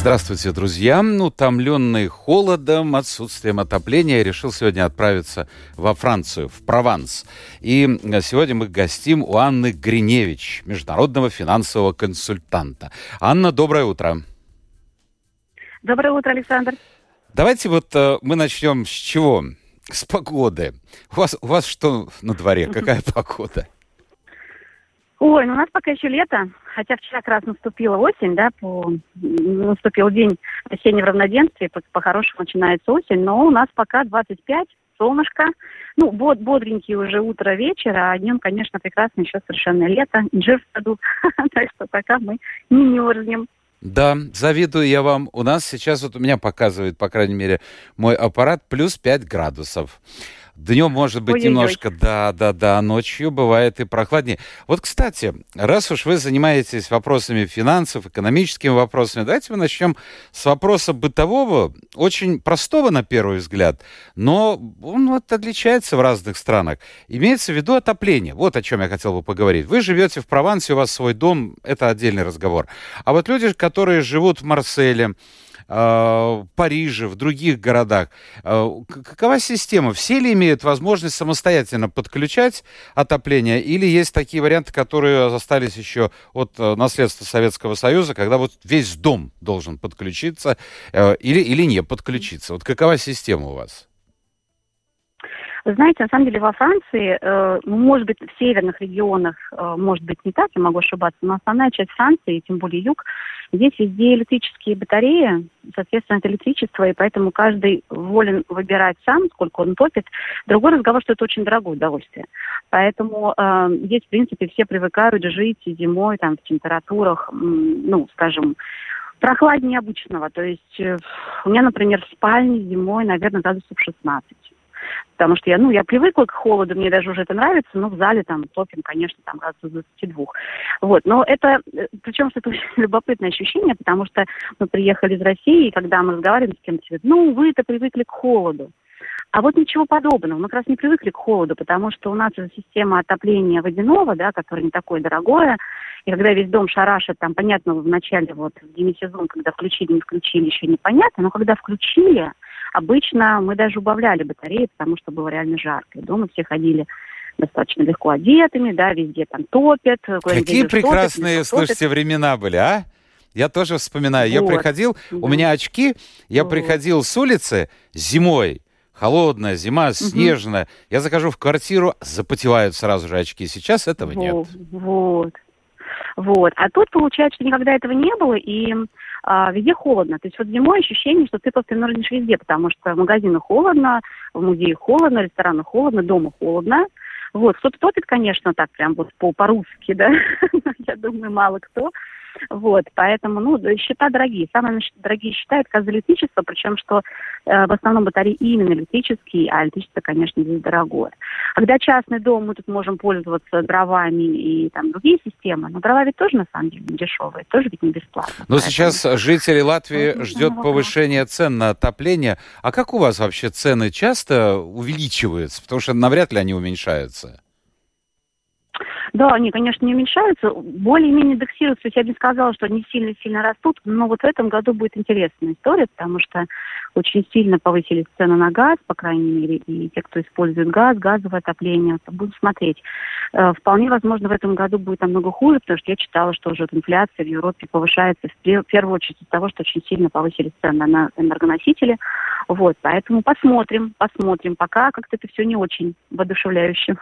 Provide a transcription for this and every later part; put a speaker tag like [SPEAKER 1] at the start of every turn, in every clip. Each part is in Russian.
[SPEAKER 1] Здравствуйте, друзья. Утомленный холодом, отсутствием отопления, я решил сегодня отправиться во Францию, в Прованс. И сегодня мы гостим у Анны Гриневич, международного финансового консультанта. Анна, доброе утро.
[SPEAKER 2] Доброе утро, Александр.
[SPEAKER 1] Давайте вот э, мы начнем с чего? С погоды. У вас, у вас что на дворе? Какая погода?
[SPEAKER 2] Ой, ну у нас пока еще лето, хотя вчера как раз наступила осень, да, по, наступил день осеннего равноденствия, по-хорошему по начинается осень, но у нас пока 25, солнышко, ну, бод, бодренький уже утро, вечер, а днем, конечно, прекрасно еще совершенно лето, инжир в саду, так что пока мы не мерзнем.
[SPEAKER 1] Да, завидую я вам. У нас сейчас, вот у меня показывает, по крайней мере, мой аппарат плюс 5 градусов. Днем может быть Ой-ой-ой. немножко, да, да, да, ночью бывает и прохладнее. Вот, кстати, раз уж вы занимаетесь вопросами финансов, экономическими вопросами, давайте мы начнем с вопроса бытового, очень простого на первый взгляд, но он вот отличается в разных странах. Имеется в виду отопление. Вот о чем я хотел бы поговорить. Вы живете в Провансе, у вас свой дом, это отдельный разговор. А вот люди, которые живут в Марселе, Э, Париже, в других городах. Э, какова система? Все ли имеют возможность самостоятельно подключать отопление или есть такие варианты, которые остались еще от э, наследства Советского Союза, когда вот весь дом должен подключиться или, или не подключиться? Вот какова система у вас?
[SPEAKER 2] Знаете, на самом деле во Франции, э, ну, может быть, в северных регионах, э, может быть, не так, я могу ошибаться, но основная часть Франции, тем более юг, здесь везде электрические батареи, соответственно, это электричество, и поэтому каждый волен выбирать сам, сколько он топит. Другой разговор, что это очень дорогое удовольствие. Поэтому э, здесь, в принципе, все привыкают жить зимой там, в температурах, ну, скажем, прохладнее обычного. То есть э, у меня, например, в спальне зимой, наверное, градусов 16 потому что я, ну, я привыкла к холоду, мне даже уже это нравится, но в зале там топим, конечно, там раз до 22. Вот, но это, э, причем это очень любопытное ощущение, потому что мы приехали из России, и когда мы разговариваем с кем-то, ну, вы-то привыкли к холоду. А вот ничего подобного. Мы как раз не привыкли к холоду, потому что у нас же система отопления водяного, да, которая не такое дорогое, и когда весь дом шарашит, там, понятно, в начале, вот, в демисезон, когда включили, не включили, еще непонятно, но когда включили, Обычно мы даже убавляли батареи, потому что было реально жарко. И дома все ходили достаточно легко одетыми, да, везде там топят.
[SPEAKER 1] Какие прекрасные, топят, слушайте, топят. времена были, а? Я тоже вспоминаю. Вот. Я приходил, да. у меня очки, я вот. приходил с улицы зимой, холодная зима, снежная. Угу. Я захожу в квартиру, запотевают сразу же очки. Сейчас этого
[SPEAKER 2] вот,
[SPEAKER 1] нет.
[SPEAKER 2] Вот. Вот. А тут получается, что никогда этого не было, и а, везде холодно. То есть вот зимой ощущение, что ты просто мерзнешь везде, потому что в магазинах холодно, в музее холодно, в ресторанах холодно, дома холодно. Вот, кто-то топит, конечно, так прям вот по- по-русски, да, я думаю, мало кто. Вот, поэтому, ну, счета дорогие. Самые дорогие счета это газоэлектричество, причем, что э, в основном батареи именно электрические, а электричество, конечно, здесь дорогое. Когда частный дом, мы тут можем пользоваться дровами и там другие системы, но дрова ведь тоже, на самом деле, не дешевые, тоже ведь не бесплатно.
[SPEAKER 1] Но поэтому... сейчас жители Латвии ждет повышения цен на отопление. А как у вас вообще цены часто увеличиваются? Потому что навряд ли они уменьшаются.
[SPEAKER 2] Да, они, конечно, не уменьшаются, более-менее индексируются. То есть я бы не сказала, что они сильно-сильно растут, но вот в этом году будет интересная история, потому что очень сильно повысились цены на газ, по крайней мере, и те, кто использует газ, газовое отопление, вот, будут смотреть. Э, вполне возможно, в этом году будет намного хуже, потому что я читала, что уже инфляция в Европе повышается в первую очередь из-за того, что очень сильно повысились цены на энергоносители. Вот, поэтому посмотрим, посмотрим. Пока как-то это все не очень воодушевляюще.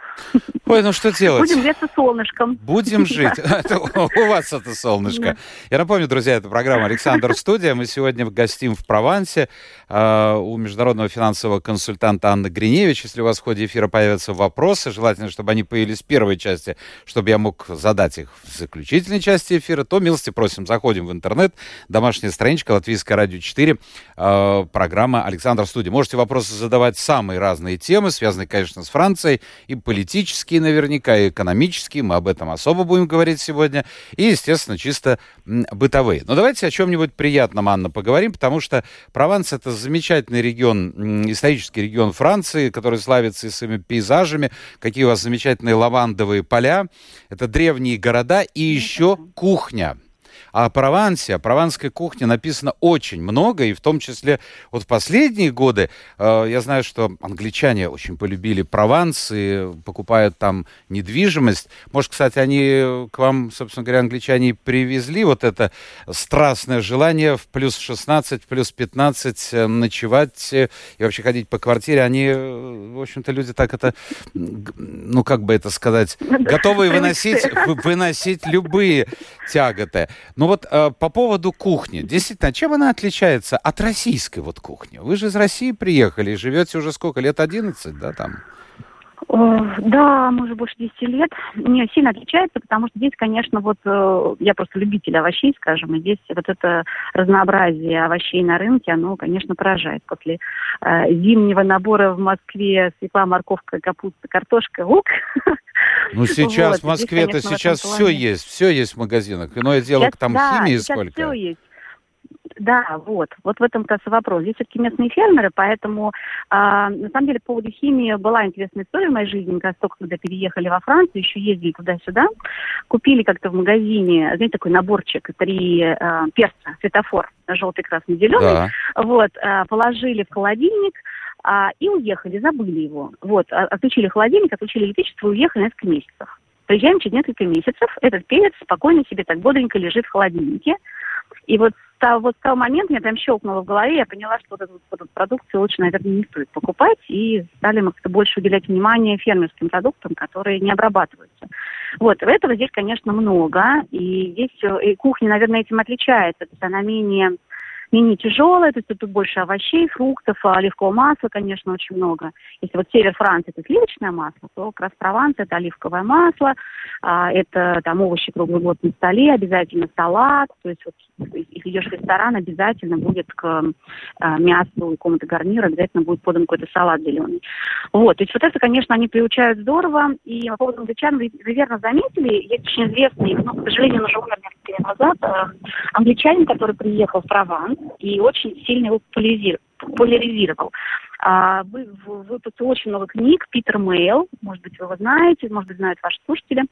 [SPEAKER 1] Ой, ну что делать?
[SPEAKER 2] Будем греться солнышком.
[SPEAKER 1] Будем жить. У вас это солнышко. Я напомню, друзья, это программа «Александр Студия». Мы сегодня гостим в Провансе а, у международного финансового консультанта Анны Гриневич. Если у вас в ходе эфира появятся вопросы, желательно, чтобы они появились в первой части, чтобы я мог задать их в заключительной части эфира, то милости просим, заходим в интернет, домашняя страничка Латвийское радио 4, а, программа «Александр Александр Студия. Можете вопросы задавать самые разные темы, связанные, конечно, с Францией, и политические наверняка, и экономические, мы об этом особо будем говорить сегодня, и, естественно, чисто бытовые. Но давайте о чем-нибудь приятном, Анна, поговорим, потому что Прованс — это замечательный регион, исторический регион Франции, который славится и своими пейзажами, какие у вас замечательные лавандовые поля, это древние города и еще кухня — о Провансе, о прованской кухне написано очень много, и в том числе вот в последние годы э, я знаю, что англичане очень полюбили Прованс и покупают там недвижимость. Может, кстати, они к вам, собственно говоря, англичане привезли вот это страстное желание в плюс 16, плюс 15 э, ночевать э, и вообще ходить по квартире. Они, э, в общем-то, люди так это, ну, как бы это сказать, готовы выносить, выносить любые тяготы. Ну вот э, по поводу кухни. Действительно, чем она отличается от российской вот кухни? Вы же из России приехали, живете уже сколько, лет 11, да, там?
[SPEAKER 2] Да, может, больше 10 лет. Не сильно отличается, потому что здесь, конечно, вот э, я просто любитель овощей, скажем, и здесь вот это разнообразие овощей на рынке, оно, конечно, поражает. После э, зимнего набора в Москве свекла, морковка, капуста, картошка, лук.
[SPEAKER 1] Ну, сейчас вот, в Москве-то сейчас все есть, все есть в магазинах. Иное дело, сейчас, там да, химии сколько. все есть.
[SPEAKER 2] Да, вот. Вот в этом как раз вопрос. Здесь все-таки местные фермеры, поэтому, э, на самом деле, по поводу химии была интересная история в моей жизни. Как только когда переехали во Францию, еще ездили туда-сюда, купили как-то в магазине, знаете, такой наборчик, три э, перца, светофор, желтый, красный, зеленый. Да. Вот, э, положили в холодильник, а, и уехали, забыли его. Вот, отключили холодильник, отключили электричество уехали несколько месяцев. Приезжаем через несколько месяцев, этот перец спокойно себе так бодренько лежит в холодильнике. И вот того, вот с того момента меня прям щелкнуло в голове, я поняла, что вот эту, вот эту продукцию лучше, наверное, не стоит покупать, и стали мы как-то больше уделять внимание фермерским продуктам, которые не обрабатываются. Вот, этого здесь, конечно, много, и здесь э, и кухня, наверное, этим отличается, то есть она менее менее тяжелая, то есть тут больше овощей, фруктов, а оливкового масла, конечно, очень много. Если вот север Франции это сливочное масло, то как раз Прованс это оливковое масло, а, это там овощи круглый год на столе, обязательно салат, то есть вот если идешь в ресторан, обязательно будет к а, мясу и какому-то гарниру обязательно будет подан какой-то салат зеленый. Вот, то есть вот это, конечно, они приучают здорово, и по поводу англичан вы, вы верно заметили, есть очень известный, ну, к сожалению, он уже умер несколько лет назад, э, англичанин, который приехал в Прованс, и очень сильно его популяризировал. А, вы, выпустил очень много книг, Питер Мейл, может быть, вы его знаете, может быть, знают ваши слушатели.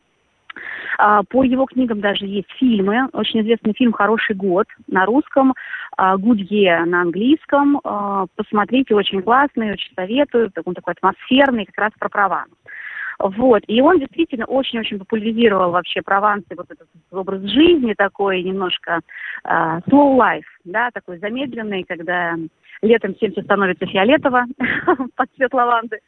[SPEAKER 2] А, по его книгам даже есть фильмы. Очень известный фильм «Хороший год» на русском, «Good Year» на английском. А, посмотрите, очень классный, очень советую. Он такой атмосферный, как раз про Прованс. Вот. И он действительно очень-очень популяризировал вообще Провансы, вот этот образ жизни такой немножко uh, slow life, да, такой замедленный, когда летом всем все становится фиолетово под цвет лаванды.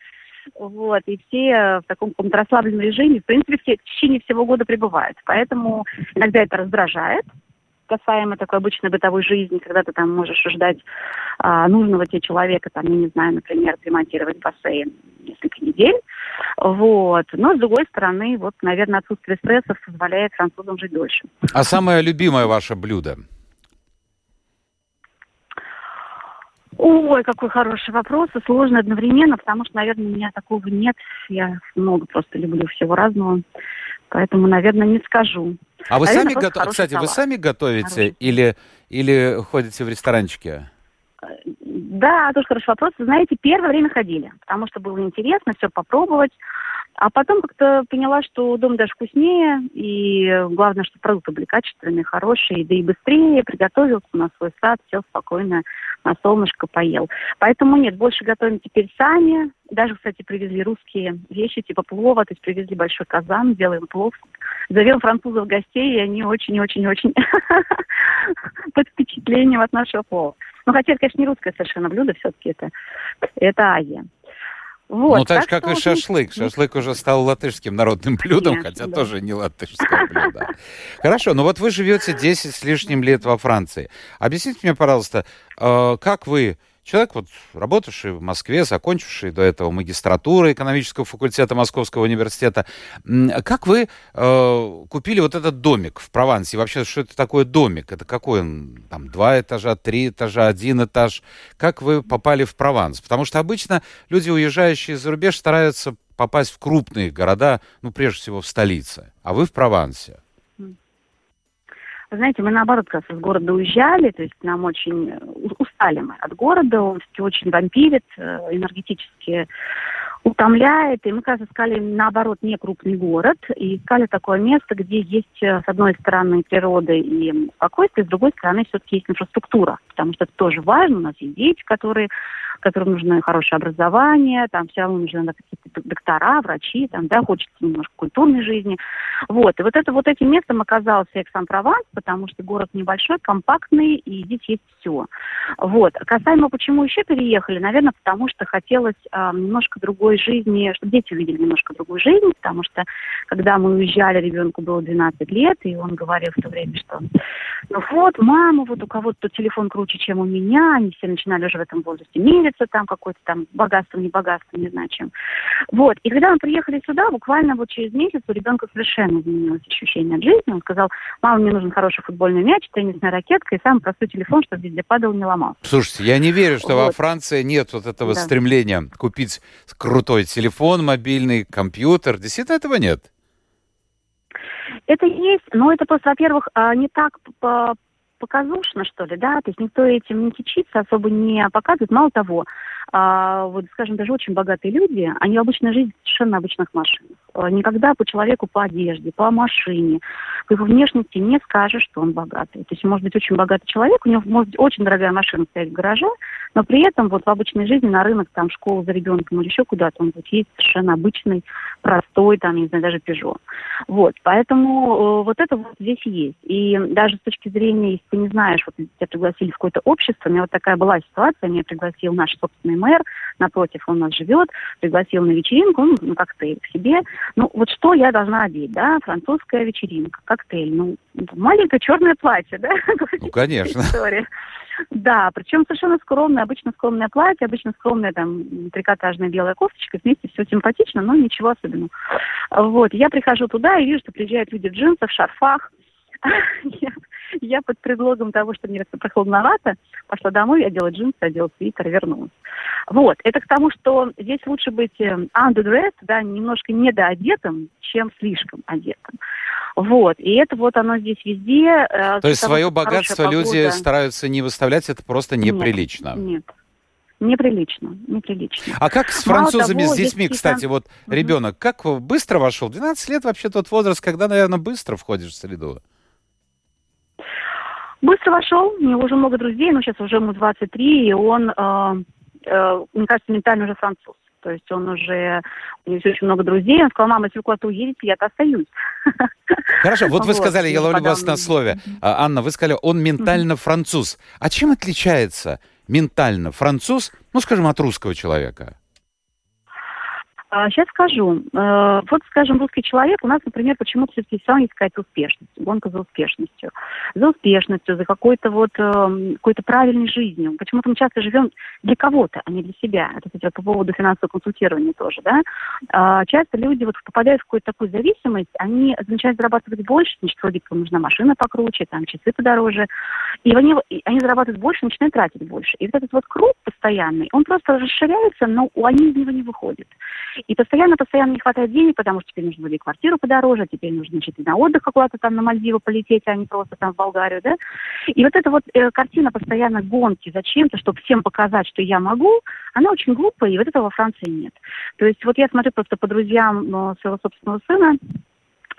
[SPEAKER 2] Вот, и все в таком каком-то расслабленном режиме, в принципе, все в течение всего года пребывают. Поэтому иногда это раздражает, касаемо такой обычной бытовой жизни, когда ты там можешь ждать а, нужного тебе человека, там, я не знаю, например, ремонтировать бассейн несколько недель. Вот. Но, с другой стороны, вот, наверное, отсутствие стрессов позволяет французам жить дольше.
[SPEAKER 1] А самое любимое ваше блюдо?
[SPEAKER 2] Ой, какой хороший вопрос, и сложный одновременно, потому что, наверное, у меня такого нет. Я много просто люблю всего разного. Поэтому, наверное, не скажу.
[SPEAKER 1] А вы наверное, сами готовите? Кстати, салат. вы сами готовите или, или ходите в ресторанчики?
[SPEAKER 2] Да, тоже хороший вопрос. Знаете, первое время ходили, потому что было интересно все попробовать. А потом как-то поняла, что дом даже вкуснее, и главное, что продукты были качественные, хорошие, да и быстрее приготовился на свой сад, сел спокойно на солнышко, поел. Поэтому нет, больше готовим теперь сами. Даже, кстати, привезли русские вещи, типа плова, то есть привезли большой казан, делаем плов. Зовем французов гостей, и они очень-очень-очень под впечатлением от нашего плова. Ну, хотя это, конечно, не русское совершенно блюдо, все-таки это, это Азия.
[SPEAKER 1] Вот, ну, так, так же, как и шашлык. Шашлык уже стал латышским народным блюдом, Конечно, хотя да. тоже не латышское блюдо. Хорошо, но вот вы живете 10 с лишним лет во Франции. Объясните мне, пожалуйста, э, как вы человек, вот работавший в Москве, закончивший до этого магистратуру экономического факультета Московского университета. Как вы э, купили вот этот домик в Провансе? вообще, что это такое домик? Это какой он? Там два этажа, три этажа, один этаж? Как вы попали в Прованс? Потому что обычно люди, уезжающие за рубеж, стараются попасть в крупные города, ну, прежде всего, в столице. А вы в Провансе.
[SPEAKER 2] Вы знаете, мы наоборот как раз из города уезжали, то есть нам очень устали мы от города, он очень вампирит, э, энергетически утомляет. И мы, раз искали, наоборот, не крупный город, и искали такое место, где есть, э, с одной стороны, природа и спокойствие, с другой стороны, все-таки есть инфраструктура, потому что это тоже важно. У нас есть дети, которые которым нужно хорошее образование, там все равно нужны какие-то доктора, врачи, там, да, хочется немножко культурной жизни. Вот. И вот это вот этим местом оказался Эксан-Прованс, потому что город небольшой, компактный, и здесь есть все. Вот. Касаемо, почему еще переехали, наверное, потому что хотелось а, немножко другой жизни, чтобы дети увидели немножко другую жизнь, потому что когда мы уезжали, ребенку было 12 лет, и он говорил в то время, что ну вот, мама, вот у кого-то телефон круче, чем у меня, они все начинали уже в этом возрасте мерить, мериться там какое-то там богатство, не богатство, не знаю чем. Вот. И когда мы приехали сюда, буквально вот через месяц у ребенка совершенно изменилось ощущение от жизни. Он сказал, мама, мне нужен хороший футбольный мяч, теннисная ракетка и самый простой телефон, чтобы везде падал, не ломал.
[SPEAKER 1] Слушайте, я не верю, что вот. во Франции нет вот этого да. стремления купить крутой телефон, мобильный, компьютер. Действительно этого нет?
[SPEAKER 2] Это есть, но это просто, во-первых, а, не так показушно, что ли, да, то есть никто этим не кичится, особо не показывает. Мало того, а, вот, скажем, даже очень богатые люди, они в обычной жизни совершенно обычных машинах. А, никогда по человеку, по одежде, по машине, по его внешности не скажешь, что он богатый. То есть может быть очень богатый человек, у него может быть очень дорогая машина стоять в гараже, но при этом вот в обычной жизни на рынок, там, в школу за ребенком или еще куда-то, он будет ездить совершенно обычный, простой, там, не знаю, даже Пежо. Вот, поэтому э, вот это вот здесь есть. И даже с точки зрения, если ты не знаешь, вот тебя пригласили в какое-то общество, у меня вот такая была ситуация, меня пригласил наш собственный мэр, напротив, он у нас живет, пригласил на вечеринку, ну, коктейль к себе. Ну, вот что я должна одеть, да, французская вечеринка, коктейль, ну, маленькое черное платье, да?
[SPEAKER 1] Ну, конечно. История.
[SPEAKER 2] Да, причем совершенно скромное, обычно скромное платье, обычно скромная там трикотажная белая кофточка, вместе все симпатично, но ничего особенного. Вот, я прихожу туда и вижу, что приезжают люди в джинсах, в шарфах. я, я под предлогом того, что мне как-то прохладновато, пошла домой, одела джинсы, одела свитер, вернулась. Вот, это к тому, что здесь лучше быть э, underdressed, да, немножко недоодетым, чем слишком одетым. Вот, и это вот оно здесь везде.
[SPEAKER 1] Э, То есть свое богатство люди стараются не выставлять, это просто неприлично.
[SPEAKER 2] Нет, нет. Неприлично, неприлично.
[SPEAKER 1] А как с французами, того, с детьми, есть... кстати, вот угу. ребенок, как быстро вошел? 12 лет вообще тот возраст, когда, наверное, быстро входишь в среду.
[SPEAKER 2] Быстро вошел, у него уже много друзей, но сейчас уже ему 23, и он, э, э, мне кажется, ментально уже француз. То есть он уже, у него очень много друзей. Он сказал, мама, если вы куда-то уедете, я-то остаюсь.
[SPEAKER 1] Хорошо, вот вы сказали, я ловлю вас на слове. А, Анна, вы сказали, он ментально француз. А чем отличается ментально француз, ну, скажем, от русского человека?
[SPEAKER 2] Сейчас а, скажу. Э, вот, скажем, русский человек, у нас, например, почему-то все-таки все равно есть какая-то успешность, гонка за успешностью. За успешностью, за какой-то вот, эм, какой-то правильной жизнью. Почему-то мы часто живем для кого-то, а не для себя. Это, кстати, по поводу финансового консультирования тоже, да. А, часто люди вот попадают в какую-то такую зависимость, они начинают зарабатывать больше, значит, вроде как нужна машина покруче, там, часы подороже. И они, они зарабатывают больше, начинают тратить больше. И вот этот вот круг постоянный, он просто расширяется, но они из него не выходят. И постоянно-постоянно не хватает денег, потому что теперь нужно будет квартиру подороже, теперь нужно, значит, и на отдых куда-то там на Мальдивы полететь, а не просто там в Болгарию, да. И вот эта вот э, картина постоянно гонки зачем-то, чтобы всем показать, что я могу, она очень глупая, и вот этого во Франции нет. То есть вот я смотрю просто по друзьям э, своего собственного сына,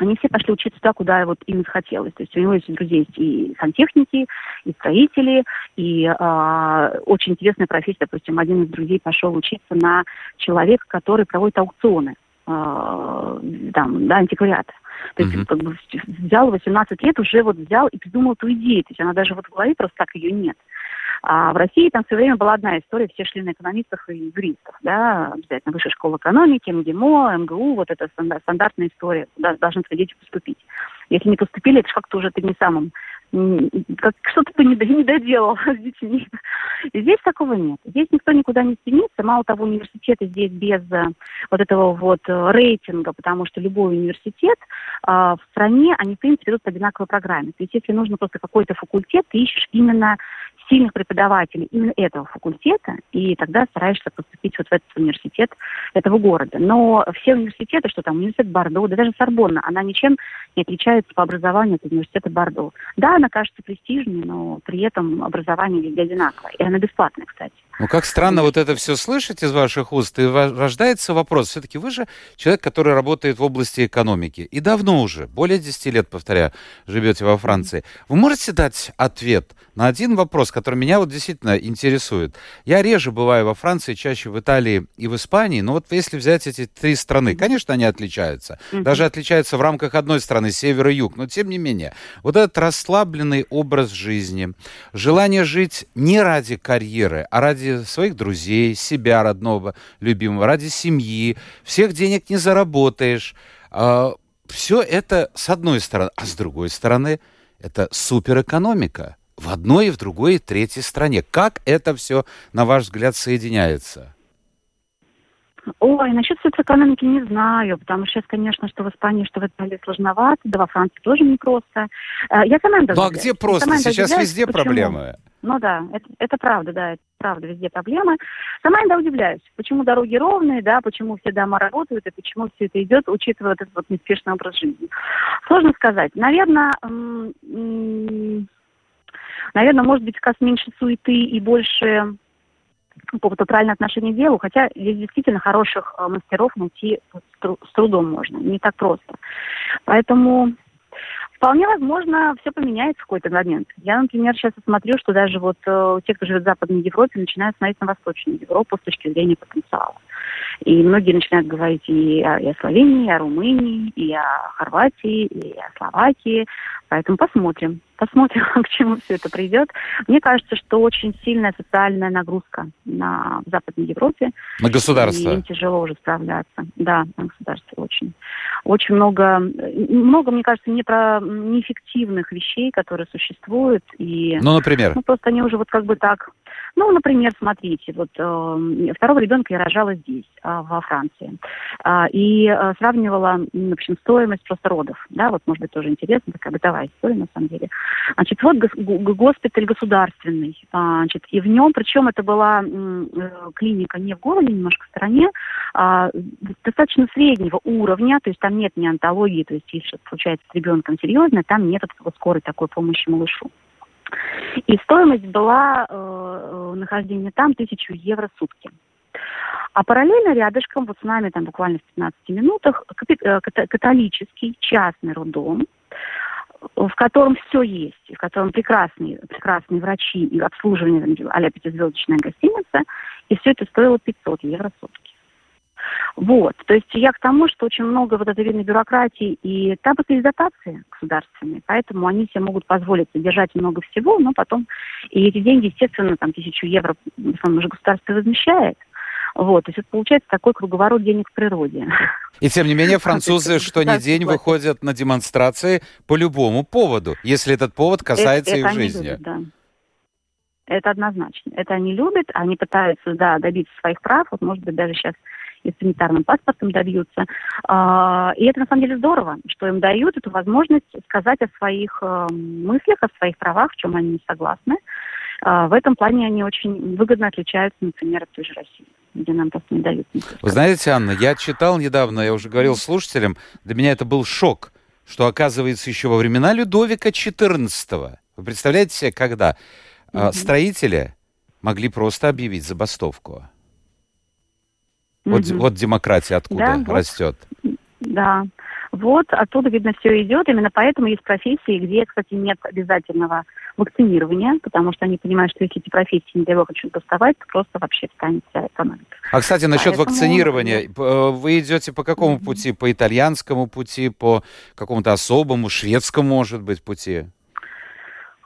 [SPEAKER 2] они все пошли учиться туда, куда вот им захотелось. То есть у него есть друзей есть и сантехники, и строители, и э, очень интересная профессия. Допустим, один из друзей пошел учиться на человека, который проводит аукционы э, там, да, антиквариата. То есть mm-hmm. как бы, взял 18 лет, уже вот взял и придумал эту идею. То есть она даже вот в голове просто так ее нет. А в России там все время была одна история, все шли на экономистов и юристов, да, обязательно высшая школа экономики, МГИМО, МГУ, вот это стандартная история, куда должны твои дети поступить. Если не поступили, это как-то уже ты не самым как что-то ты не, не доделал с детьми. Здесь такого нет. Здесь никто никуда не стремится. Мало того, университеты здесь без э, вот этого вот э, рейтинга, потому что любой университет э, в стране, они, в принципе, идут по одинаковой программе. То есть если нужно просто какой-то факультет, ты ищешь именно сильных преподавателей именно этого факультета, и тогда стараешься поступить вот в этот университет этого города. Но все университеты, что там университет Бордо, да даже Сорбонна, она ничем не отличается по образованию от университета Бордо. Да, она кажется престижной, но при этом образование везде одинаковое. И она бесплатная, кстати.
[SPEAKER 1] Ну, как странно вот это все слышать из ваших уст, и рождается вопрос. Все-таки вы же человек, который работает в области экономики. И давно уже, более 10 лет, повторяю, живете во Франции. Вы можете дать ответ на один вопрос, который меня вот действительно интересует. Я реже бываю во Франции, чаще в Италии и в Испании, но вот если взять эти три страны, конечно, они отличаются. Даже отличаются в рамках одной страны, север и юг, но тем не менее. Вот этот расслабленный образ жизни, желание жить не ради карьеры, а ради своих друзей, себя родного, любимого, ради семьи, всех денег не заработаешь. А, Все это с одной стороны, а с другой стороны, это суперэкономика в одной, и в другой, и в третьей стране. Как это все, на ваш взгляд, соединяется?
[SPEAKER 2] Ой, насчет социоэкономики не знаю, потому что сейчас, конечно, что в Испании, что в Италии сложновато, да во Франции тоже непросто. Э, я сама
[SPEAKER 1] Ну а где просто? Сейчас везде почему? проблемы.
[SPEAKER 2] Ну да, это, это правда, да, это правда, везде проблемы. Сама иногда удивляюсь, почему дороги ровные, да, почему все дома работают и почему все это идет, учитывая этот вот неспешный образ жизни. Сложно сказать. Наверное, Наверное, может быть, как меньше суеты и больше какого-то правильного к делу, хотя здесь действительно хороших э, мастеров найти с трудом можно, не так просто. Поэтому Вполне возможно, все поменяется в какой-то момент. Я, например, сейчас смотрю, что даже вот э, те, кто живет в Западной Европе, начинают смотреть на Восточную Европу с точки зрения потенциала. И многие начинают говорить и о, и о Словении, и о Румынии, и о Хорватии, и о Словакии. Поэтому посмотрим. Посмотрим, к чему все это придет. Мне кажется, что очень сильная социальная нагрузка на в Западной Европе.
[SPEAKER 1] На государство.
[SPEAKER 2] И им тяжело уже справляться. Да, на государство очень. Очень много, много, мне кажется, не про неэффективных вещей, которые существуют. И,
[SPEAKER 1] ну, например?
[SPEAKER 2] Ну, просто они уже вот как бы так ну, например, смотрите, вот э, второго ребенка я рожала здесь, э, во Франции, э, и э, сравнивала, в общем, стоимость просто родов, да, вот, может быть, тоже интересно, такая бытовая история, на самом деле. Значит, вот гос- госпиталь государственный, э, значит, и в нем, причем это была э, клиника не в городе, немножко в стороне, э, достаточно среднего уровня, то есть там нет неонтологии, то есть если что-то случается с ребенком серьезно, там нет вот скорой такой помощи малышу. И стоимость была э, нахождения там тысячу евро в сутки. А параллельно рядышком, вот с нами там буквально в 15 минутах, э, католический частный роддом, в котором все есть, в котором прекрасные, прекрасные врачи и обслуживание, а-ля пятизвездочная гостиница, и все это стоило 500 евро в сутки. Вот. То есть я к тому, что очень много вот этой видной бюрократии, и там просто есть дотации государственные, поэтому они себе могут позволить содержать много всего, но потом и эти деньги, естественно, там тысячу евро, в основном уже государство возмещает, вот, то есть это получается такой круговорот денег в природе.
[SPEAKER 1] И тем не менее французы что ни день выходят на демонстрации по любому поводу, если этот повод касается это, их это жизни. Любят, да.
[SPEAKER 2] Это однозначно. Это они любят, они пытаются, да, добиться своих прав. Вот, может быть, даже сейчас и санитарным паспортом добьются. А, и это на самом деле здорово, что им дают эту возможность сказать о своих э, мыслях, о своих правах, в чем они не согласны. А, в этом плане они очень выгодно отличаются, например, от той же России где нам просто не дают.
[SPEAKER 1] Вы знаете, Анна, я читал недавно, я уже говорил слушателям, для меня это был шок, что, оказывается, еще во времена Людовика XIV, вы представляете себе, когда mm-hmm. строители могли просто объявить забастовку. Вот, угу. вот демократия откуда да, растет.
[SPEAKER 2] Вот, да. Вот оттуда, видно, все идет. Именно поэтому есть профессии, где, кстати, нет обязательного вакцинирования, потому что они понимают, что если эти профессии, не дай бог, начнут доставать, то просто вообще станет вся экономика.
[SPEAKER 1] А, кстати, насчет Поэтому... вакцинирования. Э, вы идете по какому пути? По итальянскому пути, по какому-то особому, шведскому, может быть, пути?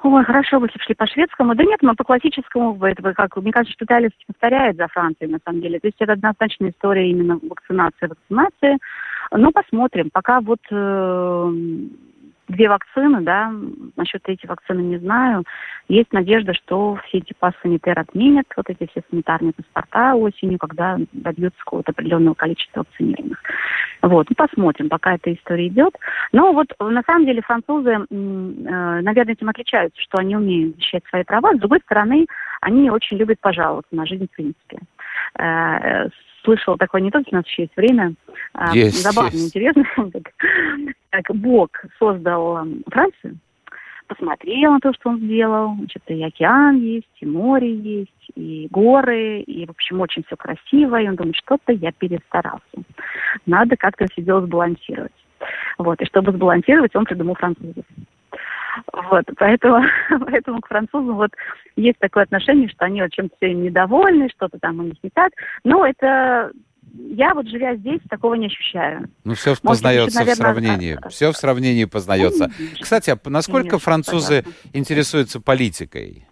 [SPEAKER 2] Ой, хорошо бы шли по шведскому. Да нет, мы по классическому, это как, мне кажется, что Италия повторяет за Францией, на самом деле. То есть это однозначная история именно вакцинации, вакцинации. Но посмотрим. Пока вот э, две вакцины, да, насчет третьей вакцины не знаю. Есть надежда, что все эти пас санитер отменят, вот эти все санитарные паспорта осенью, когда добьются какого-то определенного количества вакцинированных. Вот, ну, посмотрим, пока эта история идет. Но вот на самом деле французы, э, наверное, этим отличаются, что они умеют защищать свои права. С другой стороны, они очень любят пожаловаться на жизнь в принципе э, слышала такой анекдот, у нас еще есть время,
[SPEAKER 1] а, есть,
[SPEAKER 2] забавно,
[SPEAKER 1] есть.
[SPEAKER 2] интересно, как Бог создал Францию, посмотрел на то, что он сделал, значит, и океан есть, и море есть, и горы, и, в общем, очень все красиво, и он думает, что-то я перестарался. Надо как-то все дело сбалансировать. Вот, и чтобы сбалансировать, он придумал французов. Вот, поэтому, поэтому к французам вот есть такое отношение, что они вот чем-то все недовольны, что-то там у них не так. Но это я вот живя здесь такого не ощущаю.
[SPEAKER 1] Ну, все познается Может, наверное, в сравнении. А, все в сравнении познается. Ну, Кстати, а насколько французы понятно. интересуются политикой?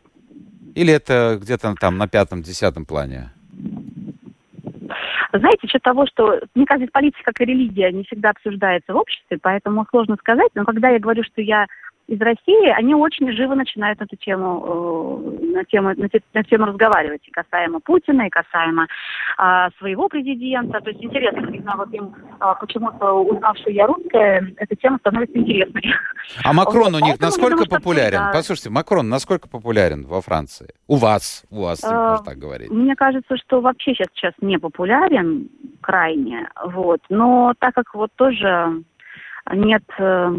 [SPEAKER 1] Или это где-то там на пятом-десятом плане?
[SPEAKER 2] Знаете, счет того, что, мне кажется, политика, как и религия, не всегда обсуждается в обществе, поэтому сложно сказать. Но когда я говорю, что я из России, они очень живо начинают эту тему, э, на, тему на, на тему разговаривать, и касаемо Путина, и касаемо э, своего президента. То есть интересно, когда вот им э, почему-то узнав, что я русская, эта тема становится интересной.
[SPEAKER 1] А Макрон у них насколько думаю, популярен? Да. Послушайте, Макрон насколько популярен во Франции? У вас, у вас, э, можно так говорить.
[SPEAKER 2] Мне кажется, что вообще сейчас, сейчас не популярен крайне, вот. Но так как вот тоже нет э,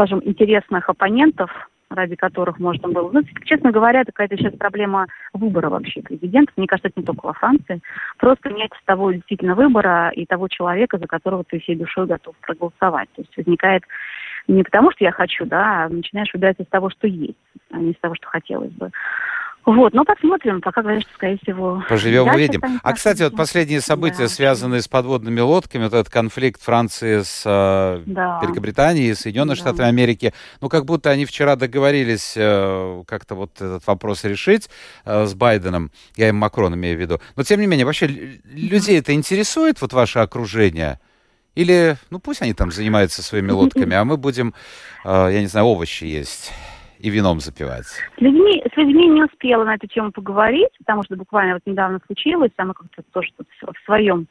[SPEAKER 2] скажем, интересных оппонентов, ради которых можно было. Ну, честно говоря, это какая-то сейчас проблема выбора вообще президента. Мне кажется, это не только во Франции. Просто нет того действительно выбора и того человека, за которого ты всей душой готов проголосовать. То есть возникает не потому, что я хочу, да, а начинаешь выбирать из того, что есть, а не из того, что хотелось бы. Вот, ну посмотрим, пока что, скорее всего...
[SPEAKER 1] Поживем, увидим. А, кстати, вот последние события, да. связанные с подводными лодками, вот этот конфликт Франции с э, да. Великобританией, Соединенными да. Штатами Америки, ну, как будто они вчера договорились э, как-то вот этот вопрос решить э, с Байденом, я им Макрон имею в виду. Но, тем не менее, вообще людей это интересует, вот ваше окружение? Или, ну, пусть они там занимаются своими лодками, а мы будем, э, я не знаю, овощи есть и вином запивать?
[SPEAKER 2] С людьми, с людьми не успела на эту тему поговорить, потому что буквально вот недавно случилось, а мы как-то тоже тут в своем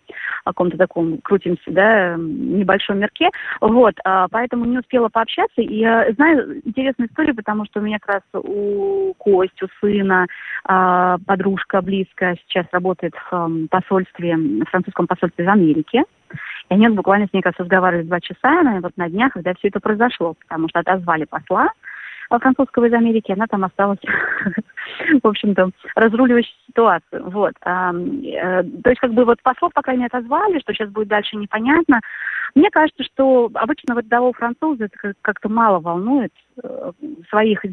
[SPEAKER 2] каком-то таком крутимся, да, небольшом мирке, вот, а, поэтому не успела пообщаться, и я знаю интересную историю, потому что у меня как раз у Кости, у сына, а, подружка близкая сейчас работает в посольстве, в французском посольстве в Америке, и они буквально с ней как разговаривали два часа, наверное, вот на днях, когда все это произошло, потому что отозвали посла, французского из Америки, она там осталась, в общем-то, разруливающей ситуацию. Вот. А, э, то есть, как бы, вот послов, пока не отозвали, что сейчас будет дальше, непонятно. Мне кажется, что обычно вот того француза это как-то мало волнует. Э, своих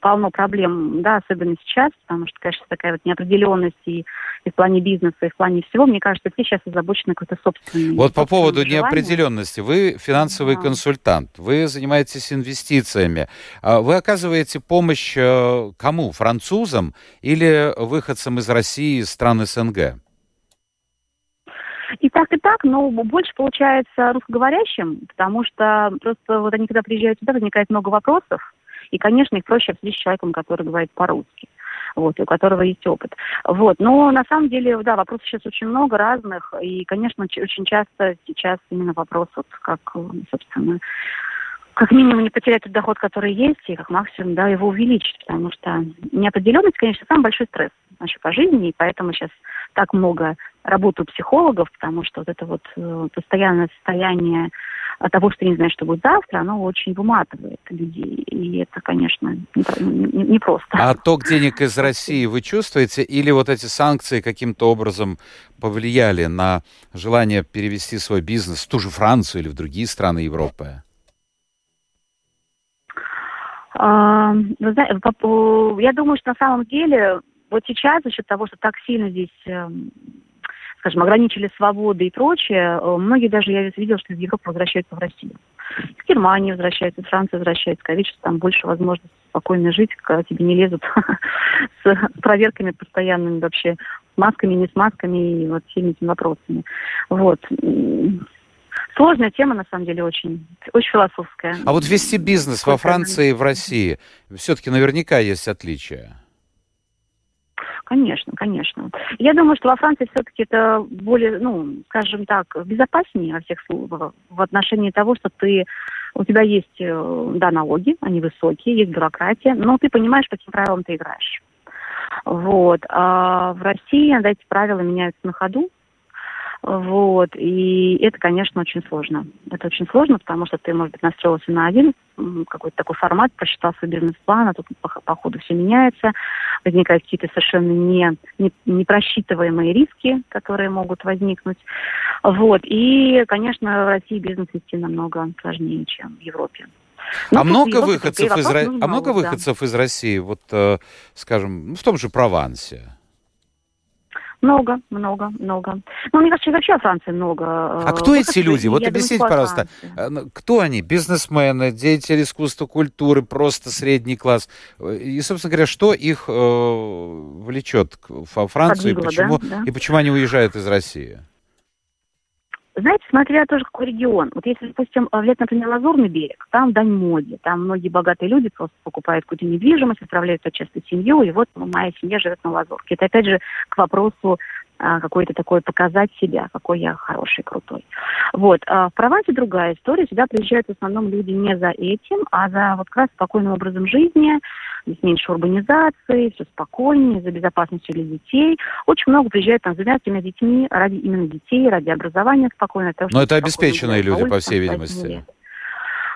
[SPEAKER 2] полно проблем, да, особенно сейчас, потому что, конечно, такая вот неопределенность и, и в плане бизнеса, и в плане всего. Мне кажется, все сейчас озабочены какой-то собственной...
[SPEAKER 1] Вот по поводу желанием. неопределенности. Вы финансовый да. консультант, вы занимаетесь инвестициями. А вы оказываете помощь э, кому? Французам или выходцам из России, стран СНГ?
[SPEAKER 2] И так, и так, но больше получается русскоговорящим, потому что просто вот они, когда приезжают сюда, возникает много вопросов, и, конечно, их проще обсудить с человеком, который говорит по-русски вот, у которого есть опыт. Вот. Но на самом деле, да, вопросов сейчас очень много разных, и, конечно, очень часто сейчас именно вопрос, вот, как, собственно, как минимум не потерять тот доход, который есть, и как максимум, да, его увеличить, потому что неопределенность, конечно, самый большой стресс вообще по жизни, и поэтому сейчас так много работы у психологов, потому что вот это вот э, постоянное состояние того, что не знаешь, что будет завтра, оно очень выматывает людей. И это, конечно, непросто. Не, не просто.
[SPEAKER 1] а ток денег из России вы чувствуете? Или вот эти санкции каким-то образом повлияли на желание перевести свой бизнес в ту же Францию или в другие страны Европы?
[SPEAKER 2] А, я думаю, что на самом деле вот сейчас за счет того, что так сильно здесь эм, скажем, ограничили свободы и прочее, э, многие даже, я видела, что из Европы возвращаются в Россию. Из Германии возвращаются, из Франции возвращаются, что там больше возможности спокойно жить, когда тебе не лезут с проверками постоянными вообще, масками, не с масками и вот всеми этими вопросами. Вот. Сложная тема, на самом деле, очень, очень философская.
[SPEAKER 1] А вот вести бизнес во Франции и в России, все-таки наверняка есть отличия.
[SPEAKER 2] Конечно, конечно. Я думаю, что во Франции все-таки это более, ну, скажем так, безопаснее во всех случаях в отношении того, что ты у тебя есть, э, да, налоги, они высокие, есть бюрократия, но ты понимаешь, по каким правилам ты играешь. Вот. А в России, да, эти правила меняются на ходу, вот. И это, конечно, очень сложно. Это очень сложно, потому что ты, может быть, настроился на один какой-то такой формат, просчитал свой бизнес-план, а тут по, по ходу все меняется, возникают какие-то совершенно не, не, непросчитываемые риски, которые могут возникнуть. Вот. И, конечно, в России бизнес вести намного сложнее, чем в Европе.
[SPEAKER 1] Ну, а много выходцев из, а много выходцев из России, вот, э, скажем, в том же Провансе?
[SPEAKER 2] Много, много, много. Ну, мне кажется, вообще во Франции много.
[SPEAKER 1] Э, а кто эти люди? Вот объясните, пожалуйста, э, ну, кто они? Бизнесмены, деятели искусства, культуры, просто средний класс? И, собственно говоря, что их э, влечет во Францию Подвигло, и почему, да? Да. и почему они уезжают из России?
[SPEAKER 2] Знаете, смотря тоже какой регион. Вот если, допустим, взять, например, Лазурный берег, там дань моде. Там многие богатые люди просто покупают какую-то недвижимость, отправляют туда часто семью, и вот моя семья живет на Лазурке. Это, опять же, к вопросу какой-то такой показать себя, какой я хороший, крутой. Вот. А в Провансе другая история. Сюда приезжают в основном люди не за этим, а за вот как раз спокойным образом жизни, здесь меньше урбанизации, все спокойнее, за безопасностью для детей. Очень много приезжают там заниматься именно детьми, ради именно детей, ради образования спокойно.
[SPEAKER 1] Но это обеспеченные люди, по всей видимости.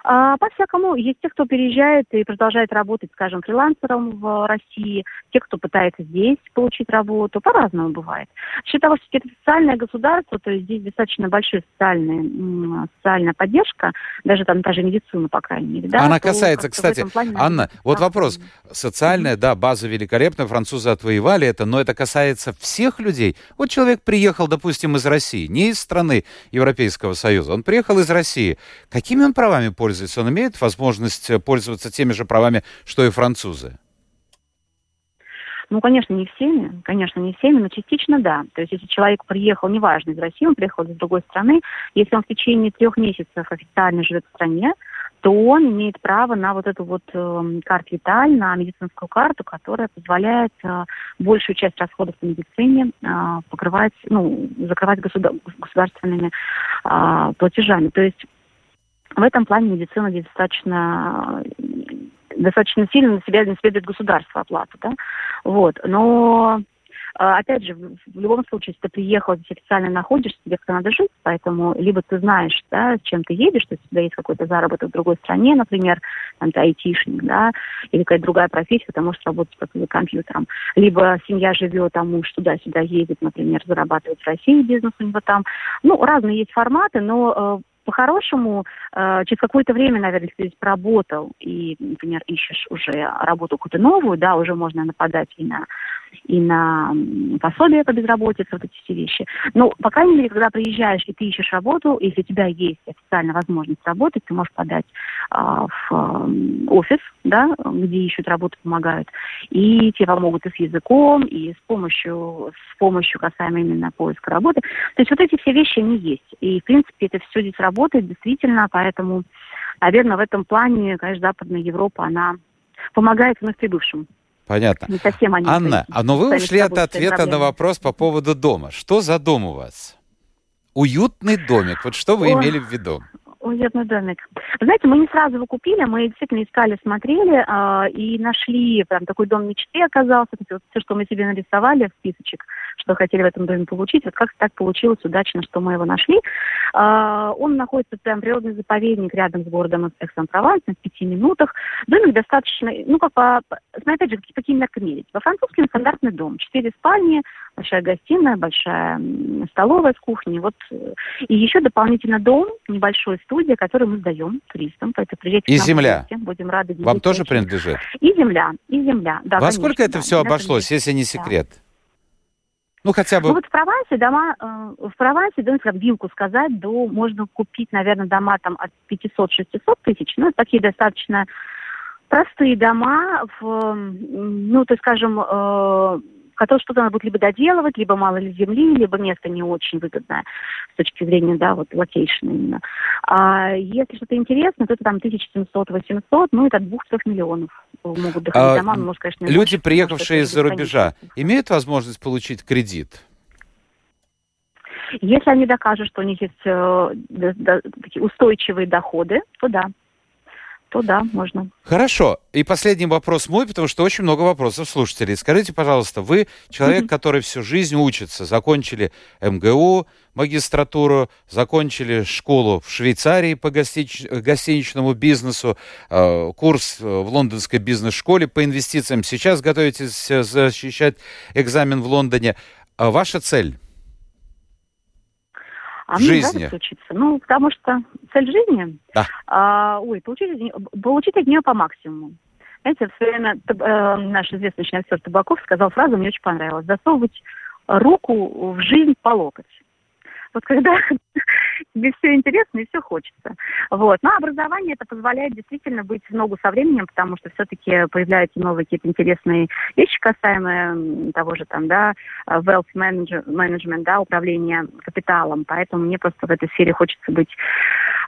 [SPEAKER 2] А, по-всякому. Есть те, кто переезжает и продолжает работать, скажем, фрилансером в России, те, кто пытается здесь получить работу. По-разному бывает. Считаю того, что это социальное государство, то есть здесь достаточно большая социальная, социальная поддержка, даже там даже медицина, по крайней мере.
[SPEAKER 1] Да, Она касается, кстати, плане, Анна, вот вопрос. Социальная, да, база великолепная, французы отвоевали это, но это касается всех людей. Вот человек приехал, допустим, из России, не из страны Европейского Союза, он приехал из России. Какими он правами пользуется? Пользуется, он имеет возможность э, пользоваться теми же правами, что и французы?
[SPEAKER 2] Ну, конечно, не всеми, конечно, не всеми, но частично да. То есть, если человек приехал, неважно, из России, он приехал из другой страны, если он в течение трех месяцев официально живет в стране, то он имеет право на вот эту вот э, карту Виталь, на медицинскую карту, которая позволяет э, большую часть расходов по медицине э, покрывать, ну, закрывать государ государственными э, платежами. То есть в этом плане медицина достаточно достаточно сильно на себя, на себя берет государство оплату, да, вот, но а, опять же, в любом случае, если ты приехал, здесь официально находишься, тебе как-то надо жить, поэтому либо ты знаешь, да, чем ты едешь, то есть у тебя есть какой-то заработок в другой стране, например, там ты айтишник, да, или какая-то другая профессия, ты можешь работать как за компьютером. Либо семья живет, там муж туда-сюда едет, например, зарабатывает в России, бизнес у него там. Ну, разные есть форматы, но э, по-хорошему, э, через какое-то время, наверное, если ты поработал и, например, ищешь уже работу какую-то новую, да, уже можно нападать и на, и на пособие по безработице, вот эти все вещи. Но, по крайней мере, когда приезжаешь и ты ищешь работу, если у тебя есть официальная возможность работать, ты можешь подать э, в офис, да, где ищут работу, помогают, и тебе помогут и с языком, и с помощью, с помощью касаемо именно поиска работы. То есть вот эти все вещи, они есть. И, в принципе, это все здесь работает работает, действительно, поэтому, наверное, в этом плане, конечно, Западная Европа, она помогает вновь прибывшим.
[SPEAKER 1] Понятно. Не совсем они Анна, а но вы ушли от ответа на вопрос по поводу дома. Что за дом у вас? Уютный домик. Вот что вы О, имели в виду?
[SPEAKER 2] Уютный домик. знаете, мы не сразу его купили, мы действительно искали, смотрели э, и нашли прям такой дом мечты оказался. Вот все, что мы себе нарисовали в списочек, что хотели в этом доме получить, вот как так получилось удачно, что мы его нашли. Э, он находится прям природный заповедник рядом с городом Экс-Ан-Прованс, на пяти минутах. Домик достаточно, ну как по, смотри, опять же, по каким меркам мерить. По-французски стандартный дом. Четыре спальни, большая гостиная, большая столовая с кухней. Вот. Э, и еще дополнительно дом, небольшой студия, который мы сдаем туристам. Поэтому приезжайте
[SPEAKER 1] и земля. Будем рады. Вам тоже очень. принадлежит?
[SPEAKER 2] И земля, и земля. Да,
[SPEAKER 1] Во конечно, сколько это да, все обошлось, если не секрет? Да. Ну, хотя бы...
[SPEAKER 2] Ну, вот в Провансе дома, э, в Провансе, да, как вилку сказать, до, можно купить, наверное, дома там от 500-600 тысяч. Ну, такие достаточно простые дома, в, ну, то есть, скажем, э, в которой что-то надо будет либо доделывать, либо мало ли земли, либо место не очень выгодное с точки зрения, да, вот location именно. А если что-то интересное, то это там 1700-800, ну, это от 2-3 миллионов могут доходить а, дома.
[SPEAKER 1] Ну, может, конечно, люди, больше, приехавшие из-за рубежа, имеют возможность получить кредит?
[SPEAKER 2] Если они докажут, что у них есть э, да, такие устойчивые доходы, то да то да, можно.
[SPEAKER 1] Хорошо. И последний вопрос мой, потому что очень много вопросов слушателей. Скажите, пожалуйста, вы человек, который всю жизнь учится, закончили МГУ, магистратуру, закончили школу в Швейцарии по гостич... гостиничному бизнесу, э, курс в лондонской бизнес-школе по инвестициям. Сейчас готовитесь защищать экзамен в Лондоне. А ваша цель?
[SPEAKER 2] А мне жизни. нравится учиться. Ну, потому что цель жизни,
[SPEAKER 1] да.
[SPEAKER 2] а, ой, получить, получить от нее по максимуму. Знаете, в свое время э, наш известный актер Табаков сказал фразу, мне очень понравилось. Засовывать руку в жизнь по локоть. Вот когда тебе все интересно и все хочется. Вот. Но образование это позволяет действительно быть в ногу со временем, потому что все-таки появляются новые какие-то интересные вещи, касаемые того же там, да, wealth management, да, управления капиталом. Поэтому мне просто в этой сфере хочется быть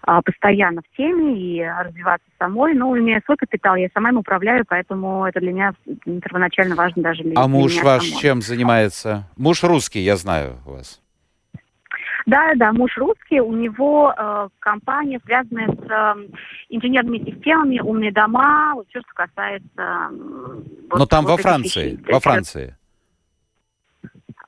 [SPEAKER 2] а, постоянно в теме и развиваться самой. Ну, имея свой капитал, я сама им управляю, поэтому это для меня первоначально важно даже для
[SPEAKER 1] А муж ваш самой. чем занимается? Муж русский, я знаю у вас.
[SPEAKER 2] Да, да, муж русский, у него э, компания, связанная с э, инженерными системами, умные дома, вот все, что касается... Э,
[SPEAKER 1] Но вот, там вот во Франции, вещей. во Франции.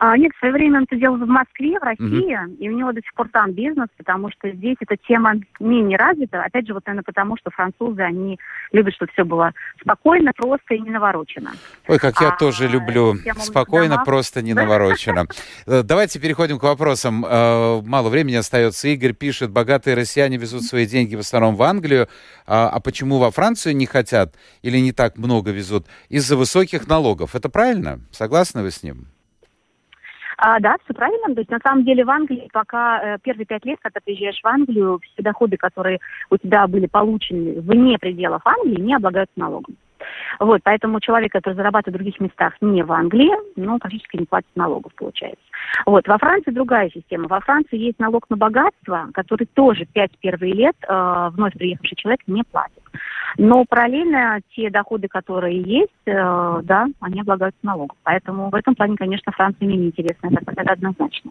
[SPEAKER 2] А, нет, в свое время он это делал в Москве, в России, угу. и у него до сих пор там бизнес, потому что здесь эта тема менее развита. Опять же, вот, наверное, потому что французы, они любят, чтобы все было спокойно, просто и не наворочено.
[SPEAKER 1] Ой, как я а, тоже люблю. Спокойно, домах. просто не наворочено. Э, давайте переходим к вопросам. Э, мало времени остается. Игорь пишет, богатые россияне везут свои деньги в основном в Англию, а, а почему во Францию не хотят или не так много везут? Из-за высоких налогов. Это правильно? Согласны вы с ним?
[SPEAKER 2] А, да, все правильно. То есть на самом деле в Англии пока э, первые пять лет, когда приезжаешь в Англию, все доходы, которые у тебя были получены вне пределов Англии, не облагаются налогом. Вот, поэтому человек, который зарабатывает в других местах не в Англии, ну, практически не платит налогов, получается. Вот, во Франции другая система. Во Франции есть налог на богатство, который тоже пять первые лет э, вновь приехавший человек не платит. Но параллельно те доходы, которые есть, э, да, они облагаются налогом. Поэтому в этом плане, конечно, Франция менее интересная, это, это однозначно.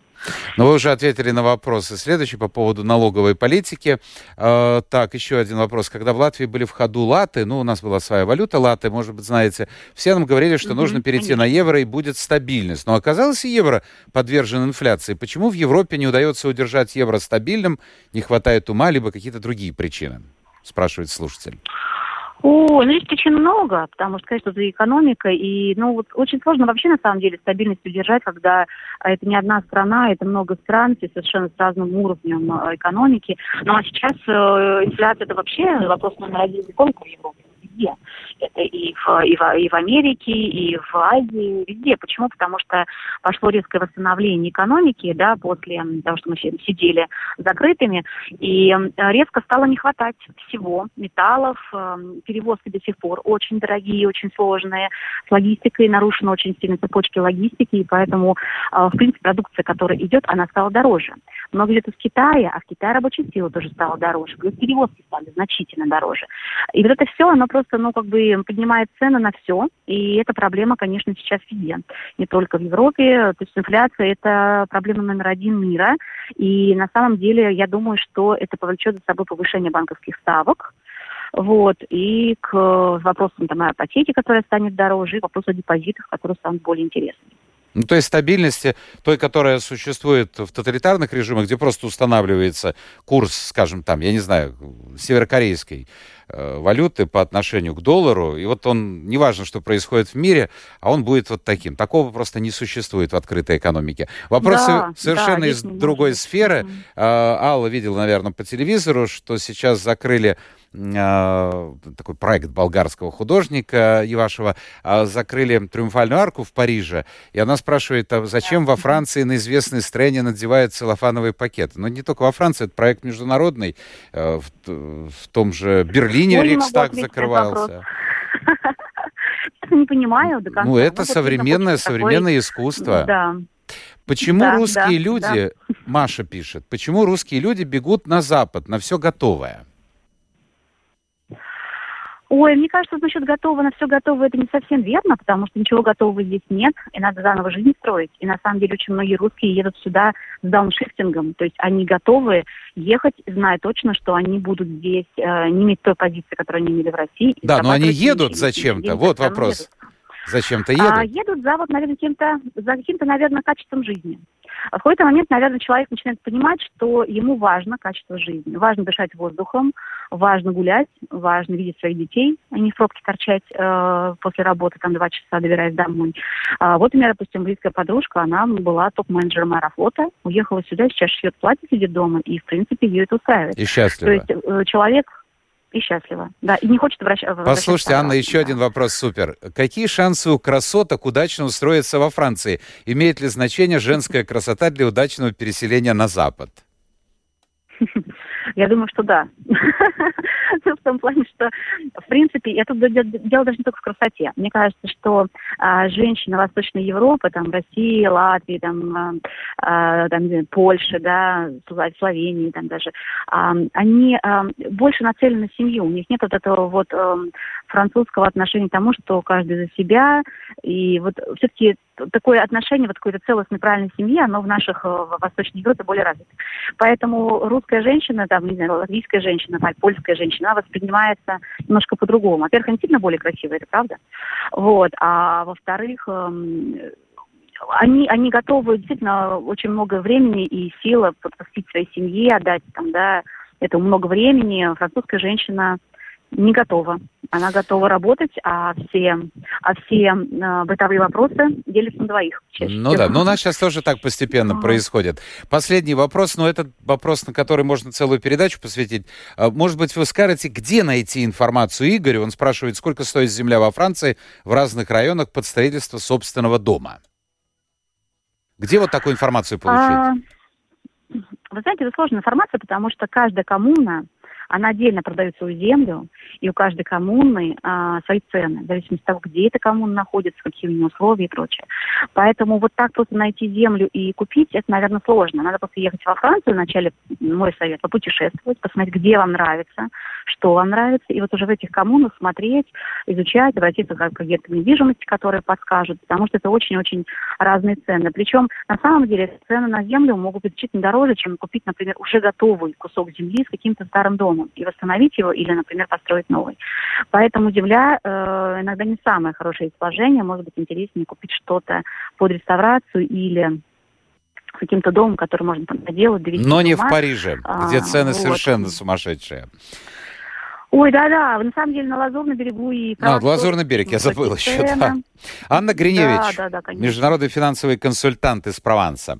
[SPEAKER 1] Но вы уже ответили на вопросы. Следующий по поводу налоговой политики. Э, так, еще один вопрос. Когда в Латвии были в ходу латы, ну, у нас была своя валюта латы, может быть, знаете, все нам говорили, что mm-hmm, нужно перейти конечно. на евро и будет стабильность. Но оказалось, и евро подвержен инфляции. Почему в Европе не удается удержать евро стабильным? Не хватает ума, либо какие-то другие причины? спрашивает слушатель.
[SPEAKER 2] О, ну здесь причин много, потому что, конечно, это экономика, и, ну, вот очень сложно вообще, на самом деле, стабильность удержать, когда это не одна страна, это много стран, все совершенно с разным уровнем э, экономики. Ну, а сейчас э, инфляция – это вообще вопрос номер один не только в Европе, везде. И в, и, в, и в Америке, и в Азии, везде. Почему? Потому что пошло резкое восстановление экономики, да, после того, что мы все сидели закрытыми, и резко стало не хватать всего, металлов, эм, перевозки до сих пор очень дорогие, очень сложные, с логистикой нарушены очень сильно цепочки логистики, и поэтому, э, в принципе, продукция, которая идет, она стала дороже. Много где-то в Китае, а в Китае рабочая сила тоже стала дороже, плюс перевозки стали значительно дороже. И вот это все, оно просто, ну, как бы поднимает цены на все. И эта проблема, конечно, сейчас везде. Не только в Европе. То есть инфляция – это проблема номер один мира. И на самом деле я думаю, что это повлечет за собой повышение банковских ставок. Вот, и к вопросам там, о ипотеке, которая станет дороже, и вопросу о депозитах, которые станут более интересными.
[SPEAKER 1] Ну, то есть стабильности той, которая существует в тоталитарных режимах, где просто устанавливается курс, скажем, там, я не знаю, северокорейской э, валюты по отношению к доллару, и вот он, неважно, что происходит в мире, а он будет вот таким. Такого просто не существует в открытой экономике. Вопросы да, совершенно да, из другой сферы. Mm-hmm. Алла видела, наверное, по телевизору, что сейчас закрыли такой проект болгарского художника Ивашева, а, закрыли Триумфальную арку в Париже, и она спрашивает, а зачем во Франции на известной сцене надевают целлофановые пакеты? Но не только во Франции, это проект международный, в, в том же Берлине Рейхстаг закрывался.
[SPEAKER 2] не понимаю до конца.
[SPEAKER 1] Ну, это ну, современное, современное такой... искусство.
[SPEAKER 2] Да.
[SPEAKER 1] Почему да, русские да, люди, да. Маша пишет, почему русские люди бегут на Запад, на все готовое?
[SPEAKER 2] Ой, мне кажется, насчет готового на все готово это не совсем верно, потому что ничего готового здесь нет, и надо заново жизнь строить. И на самом деле очень многие русские едут сюда с дауншифтингом, то есть они готовы ехать, зная точно, что они будут здесь э, не иметь той позиции, которую они имели в России.
[SPEAKER 1] Да, но они едут зачем-то, вот вопрос. Едут. Зачем-то едут? А,
[SPEAKER 2] едут за, вот, наверное, каким-то, за каким-то, наверное, качеством жизни. А в какой-то момент, наверное, человек начинает понимать, что ему важно качество жизни. Важно дышать воздухом, важно гулять, важно видеть своих детей, а не в пробке торчать э, после работы, там, два часа добираясь домой. А, вот у меня, допустим, близкая подружка, она была топ-менеджером аэрофлота, уехала сюда, сейчас шьет платье, сидит дома, и, в принципе, ее это устраивает.
[SPEAKER 1] И счастлива.
[SPEAKER 2] То есть э, человек и счастлива. Да, и не хочет вращаться.
[SPEAKER 1] Послушайте, Анна, еще да. один вопрос супер. Какие шансы у красоток удачно устроиться во Франции? Имеет ли значение женская красота для удачного переселения на Запад?
[SPEAKER 2] Я думаю, что да. Ну, в том плане, что, в принципе, это дело даже не только в красоте. Мне кажется, что а, женщины Восточной Европы, там, России, Латвии, там, а, а там Польши, да, Словении, там даже, они больше нацелены на семью. У них нет вот этого вот французского отношения к тому, что каждый за себя. И вот все-таки такое отношение вот какой-то целостной правильной семьи, оно в наших э, в Восточной Европе более развито. Поэтому русская женщина, там, не знаю, латвийская женщина, там, польская женщина, воспринимается немножко по-другому. Во-первых, они сильно более красивые, это правда. Вот. А во-вторых, эм, они, они готовы действительно очень много времени и силы посвятить своей семье, отдать там, да, это много времени. Французская женщина не готова. Она готова работать, а все, а все э, бытовые вопросы делятся на двоих.
[SPEAKER 1] Ну да, но у нас сейчас тоже так постепенно ага. происходит. Последний вопрос, но это вопрос, на который можно целую передачу посвятить. А, может быть, вы скажете, где найти информацию Игорю? Он спрашивает, сколько стоит земля во Франции в разных районах под строительство собственного дома. Где вот такую информацию получить? А,
[SPEAKER 2] вы знаете, это сложная информация, потому что каждая коммуна она отдельно продает свою землю, и у каждой коммуны а, свои цены, в зависимости от того, где эта коммуна находится, какие у нее условия и прочее. Поэтому вот так просто найти землю и купить, это, наверное, сложно. Надо просто ехать во Францию, вначале, мой совет, попутешествовать, посмотреть, где вам нравится, что вам нравится, и вот уже в этих коммунах смотреть, изучать, обратиться к агентам недвижимости, которые подскажут, потому что это очень-очень разные цены. Причем, на самом деле, цены на землю могут быть значительно дороже, чем купить, например, уже готовый кусок земли с каким-то старым домом домом и восстановить его или, например, построить новый. Поэтому земля э, иногда не самое хорошее положение. Может быть, интереснее купить что-то под реставрацию или каким-то домом, который можно довести
[SPEAKER 1] Но не в Париже, где а, цены вот. совершенно сумасшедшие.
[SPEAKER 2] Ой, да-да, на самом деле на Лазурном берегу и...
[SPEAKER 1] А, Лазурный берег, я забыл еще, да. Анна Гриневич, да, да, да, международный финансовый консультант из Прованса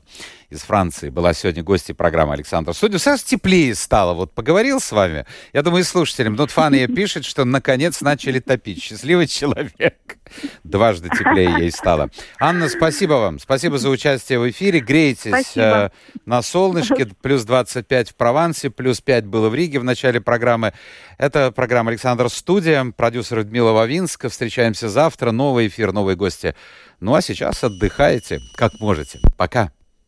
[SPEAKER 1] из Франции была сегодня гостьей программы Александр Судью. Сразу теплее стало. Вот поговорил с вами. Я думаю, и слушателям. Тут Фания пишет, что наконец начали топить. Счастливый человек. Дважды теплее ей стало. Анна, спасибо вам. Спасибо за участие в эфире. Грейтесь э, на солнышке. Плюс 25 в Провансе, плюс 5 было в Риге в начале программы. Это программа Александр Студия. Продюсер Людмила Вавинска. Встречаемся завтра. Новый эфир, новые гости. Ну а сейчас отдыхайте, как можете. Пока.